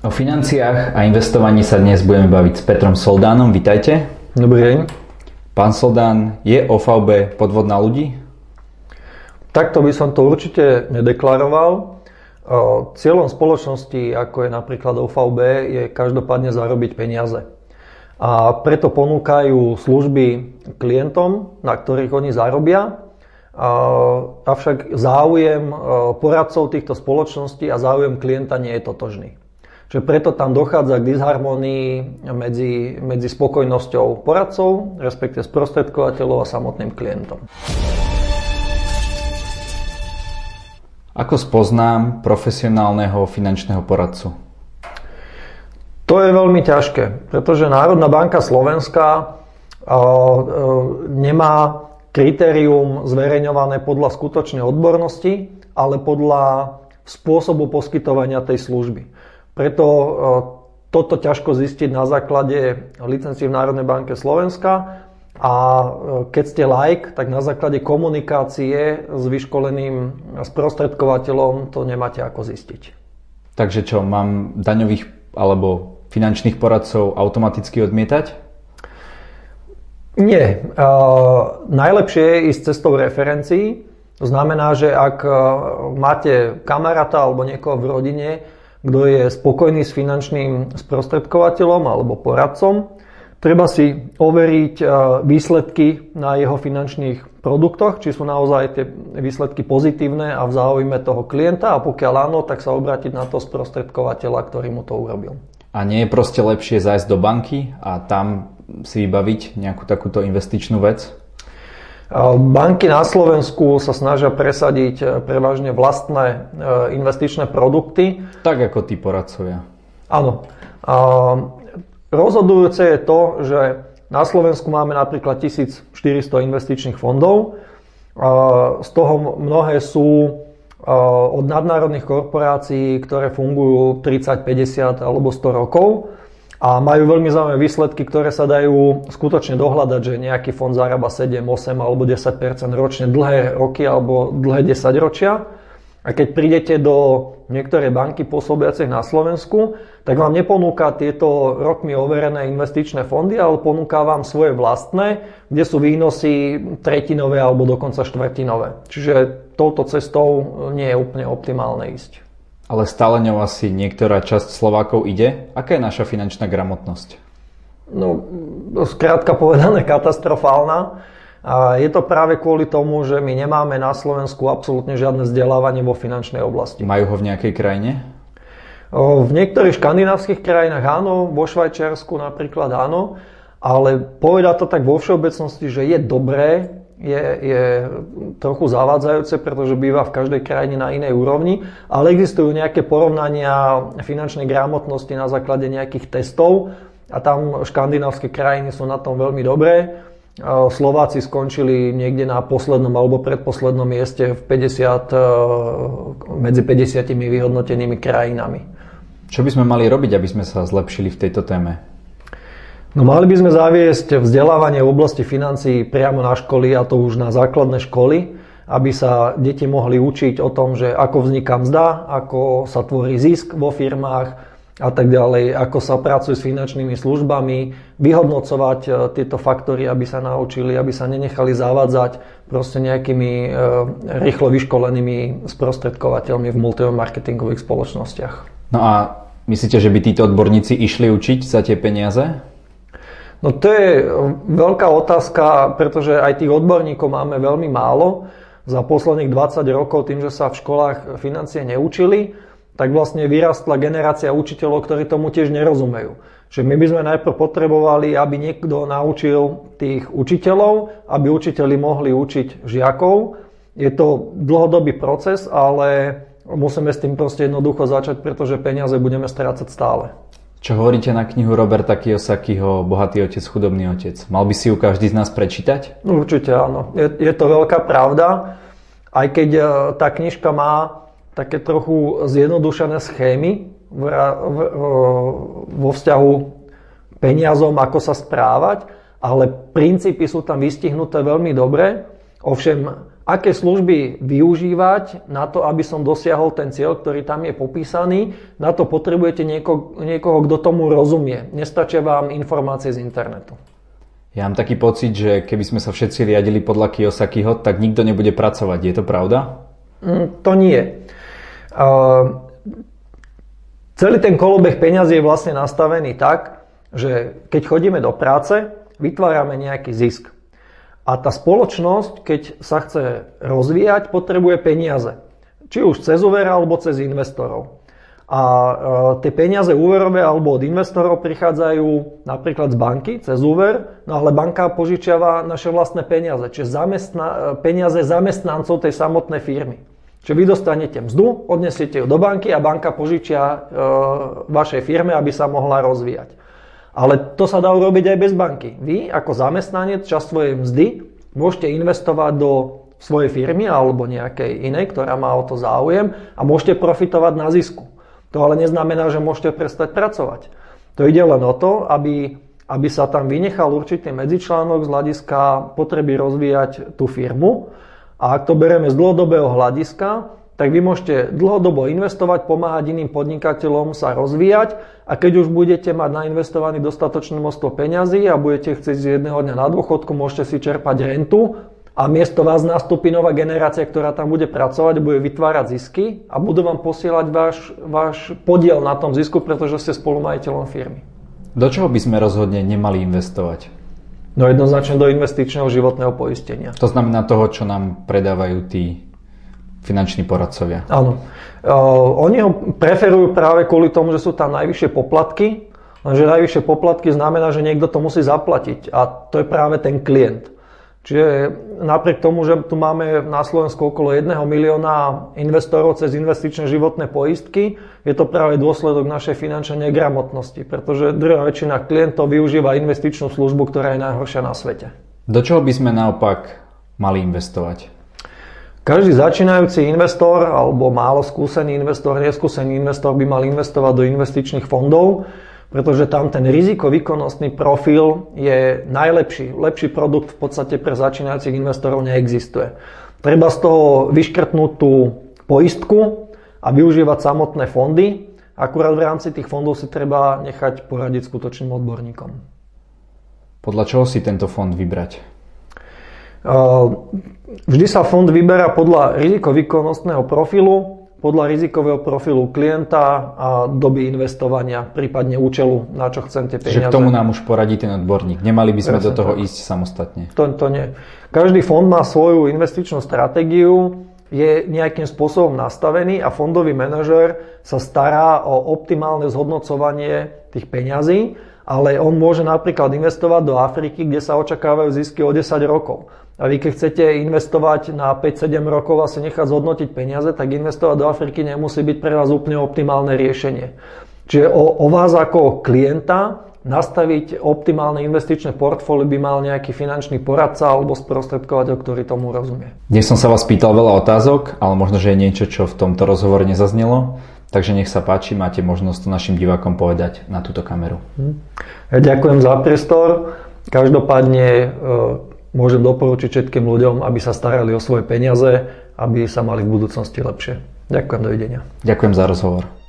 O financiách a investovaní sa dnes budeme baviť s Petrom Soldánom. Vítajte. Dobrý deň. Pán Soldán, je OVB podvod na ľudí? Takto by som to určite nedeklaroval. Cieľom spoločnosti, ako je napríklad OVB, je každopádne zarobiť peniaze. A preto ponúkajú služby klientom, na ktorých oni zarobia. Avšak záujem poradcov týchto spoločností a záujem klienta nie je totožný. Čiže preto tam dochádza k disharmonii medzi, medzi spokojnosťou poradcov, respektive sprostredkovateľov a samotným klientom. Ako spoznám profesionálneho finančného poradcu? To je veľmi ťažké, pretože Národná banka Slovenska nemá kritérium zverejňované podľa skutočnej odbornosti, ale podľa spôsobu poskytovania tej služby. Preto e, toto ťažko zistiť na základe licencií v Národnej banke Slovenska a e, keď ste like, tak na základe komunikácie s vyškoleným sprostredkovateľom to nemáte ako zistiť. Takže čo, mám daňových alebo finančných poradcov automaticky odmietať? Nie. Uh, najlepšie je ísť cestou referencií. To znamená, že ak máte kamaráta alebo niekoho v rodine, kto je spokojný s finančným sprostredkovateľom alebo poradcom. Treba si overiť e, výsledky na jeho finančných produktoch, či sú naozaj tie výsledky pozitívne a v záujme toho klienta a pokiaľ áno, tak sa obrátiť na to sprostredkovateľa, ktorý mu to urobil. A nie je proste lepšie zajsť do banky a tam si vybaviť nejakú takúto investičnú vec? Banky na Slovensku sa snažia presadiť e, prevažne vlastné e, investičné produkty. Tak ako tí poradcovia. Áno. Rozhodujúce je to, že na Slovensku máme napríklad 1400 investičných fondov. Z toho mnohé sú od nadnárodných korporácií, ktoré fungujú 30, 50 alebo 100 rokov a majú veľmi zaujímavé výsledky, ktoré sa dajú skutočne dohľadať, že nejaký fond zarába 7, 8 alebo 10% ročne dlhé roky alebo dlhé 10 ročia. A keď prídete do niektorej banky pôsobiacej na Slovensku, tak vám neponúka tieto rokmi overené investičné fondy, ale ponúka vám svoje vlastné, kde sú výnosy tretinové alebo dokonca štvrtinové. Čiže touto cestou nie je úplne optimálne ísť ale stále ňou asi niektorá časť Slovákov ide. Aká je naša finančná gramotnosť? No, skrátka povedané katastrofálna. A je to práve kvôli tomu, že my nemáme na Slovensku absolútne žiadne vzdelávanie vo finančnej oblasti. Majú ho v nejakej krajine? V niektorých škandinávskych krajinách áno, vo Švajčiarsku napríklad áno, ale povedať to tak vo všeobecnosti, že je dobré je, je trochu zavádzajúce, pretože býva v každej krajine na inej úrovni, ale existujú nejaké porovnania finančnej gramotnosti na základe nejakých testov a tam škandinávske krajiny sú na tom veľmi dobré. Slováci skončili niekde na poslednom alebo predposlednom mieste v 50, e, medzi 50 vyhodnotenými krajinami. Čo by sme mali robiť, aby sme sa zlepšili v tejto téme? No mali by sme zaviesť vzdelávanie v oblasti financií priamo na školy a to už na základné školy, aby sa deti mohli učiť o tom, že ako vzniká mzda, ako sa tvorí zisk vo firmách a tak ďalej, ako sa pracuje s finančnými službami, vyhodnocovať e, tieto faktory, aby sa naučili, aby sa nenechali zavádzať proste nejakými e, rýchlo vyškolenými sprostredkovateľmi v multimarketingových spoločnostiach. No a myslíte, že by títo odborníci išli učiť za tie peniaze? No to je veľká otázka, pretože aj tých odborníkov máme veľmi málo. Za posledných 20 rokov tým, že sa v školách financie neučili, tak vlastne vyrastla generácia učiteľov, ktorí tomu tiež nerozumejú. Že my by sme najprv potrebovali, aby niekto naučil tých učiteľov, aby učiteľi mohli učiť žiakov. Je to dlhodobý proces, ale musíme s tým proste jednoducho začať, pretože peniaze budeme strácať stále. Čo hovoríte na knihu Roberta Kiyosakiho Bohatý otec, chudobný otec? Mal by si ju každý z nás prečítať? No, určite áno. Je, je to veľká pravda. Aj keď e, tá knižka má také trochu zjednodušené schémy v, v, vo vzťahu peniazom, ako sa správať, ale princípy sú tam vystihnuté veľmi dobre Ovšem, aké služby využívať na to, aby som dosiahol ten cieľ, ktorý tam je popísaný, na to potrebujete nieko, niekoho, kto tomu rozumie. Nestačia vám informácie z internetu. Ja mám taký pocit, že keby sme sa všetci riadili podľa Kiyosakiho, tak nikto nebude pracovať. Je to pravda? Mm, to nie. Uh, celý ten kolobeh peňazí je vlastne nastavený tak, že keď chodíme do práce, vytvárame nejaký zisk. A tá spoločnosť, keď sa chce rozvíjať, potrebuje peniaze. Či už cez úver alebo cez investorov. A e, tie peniaze úverové alebo od investorov prichádzajú napríklad z banky cez úver, no ale banka požičiava naše vlastné peniaze, čiže zamestna, peniaze zamestnancov tej samotnej firmy. Čiže vy dostanete mzdu, odnesiete ju do banky a banka požičia e, vašej firme, aby sa mohla rozvíjať. Ale to sa dá urobiť aj bez banky. Vy ako zamestnanec čas svojej mzdy môžete investovať do svojej firmy alebo nejakej inej, ktorá má o to záujem a môžete profitovať na zisku. To ale neznamená, že môžete prestať pracovať. To ide len o to, aby, aby sa tam vynechal určitý medzičlánok z hľadiska potreby rozvíjať tú firmu. A ak to bereme z dlhodobého hľadiska, tak vy môžete dlhodobo investovať, pomáhať iným podnikateľom sa rozvíjať a keď už budete mať nainvestovaný dostatočné množstvo peňazí a budete chcieť z jedného dňa na dôchodku, môžete si čerpať rentu a miesto vás nastúpi nová generácia, ktorá tam bude pracovať, bude vytvárať zisky a budú vám posielať váš, váš podiel na tom zisku, pretože ste spolumajiteľom firmy. Do čoho by sme rozhodne nemali investovať? No jednoznačne do investičného životného poistenia. To znamená toho, čo nám predávajú tí finanční poradcovia. Áno. Uh, oni ho preferujú práve kvôli tomu, že sú tam najvyššie poplatky, lenže najvyššie poplatky znamená, že niekto to musí zaplatiť a to je práve ten klient. Čiže napriek tomu, že tu máme na Slovensku okolo 1 milióna investorov cez investičné životné poistky, je to práve dôsledok našej finančnej negramotnosti, pretože druhá väčšina klientov využíva investičnú službu, ktorá je najhoršia na svete. Do čoho by sme naopak mali investovať? Každý začínajúci investor alebo málo skúsený investor, neskúsený investor by mal investovať do investičných fondov, pretože tam ten riziko-výkonnostný profil je najlepší. Lepší produkt v podstate pre začínajúcich investorov neexistuje. Treba z toho vyškrtnúť tú poistku a využívať samotné fondy. Akurát v rámci tých fondov si treba nechať poradiť skutočným odborníkom. Podľa čoho si tento fond vybrať? Vždy sa fond vyberá podľa rizikovýkonnostného profilu, podľa rizikového profilu klienta a doby investovania, prípadne účelu, na čo chcem tie peniaze. Čiže k tomu nám už poradí ten odborník. Nemali by sme Presne do toho tak. ísť samostatne. To, to nie. Každý fond má svoju investičnú stratégiu, je nejakým spôsobom nastavený a fondový manažer sa stará o optimálne zhodnocovanie tých peňazí ale on môže napríklad investovať do Afriky, kde sa očakávajú zisky o 10 rokov. A vy keď chcete investovať na 5-7 rokov a si nechať zhodnotiť peniaze, tak investovať do Afriky nemusí byť pre vás úplne optimálne riešenie. Čiže o, o vás ako klienta nastaviť optimálne investičné portfólio by mal nejaký finančný poradca alebo sprostredkovateľ, ktorý tomu rozumie. Dnes som sa vás pýtal veľa otázok, ale možno, že je niečo, čo v tomto rozhovore nezaznelo. Takže nech sa páči, máte možnosť to našim divákom povedať na túto kameru. Hm. Ja ďakujem za priestor. Každopádne e, môžem doporučiť všetkým ľuďom, aby sa starali o svoje peniaze, aby sa mali v budúcnosti lepšie. Ďakujem, dovidenia. Ďakujem za rozhovor.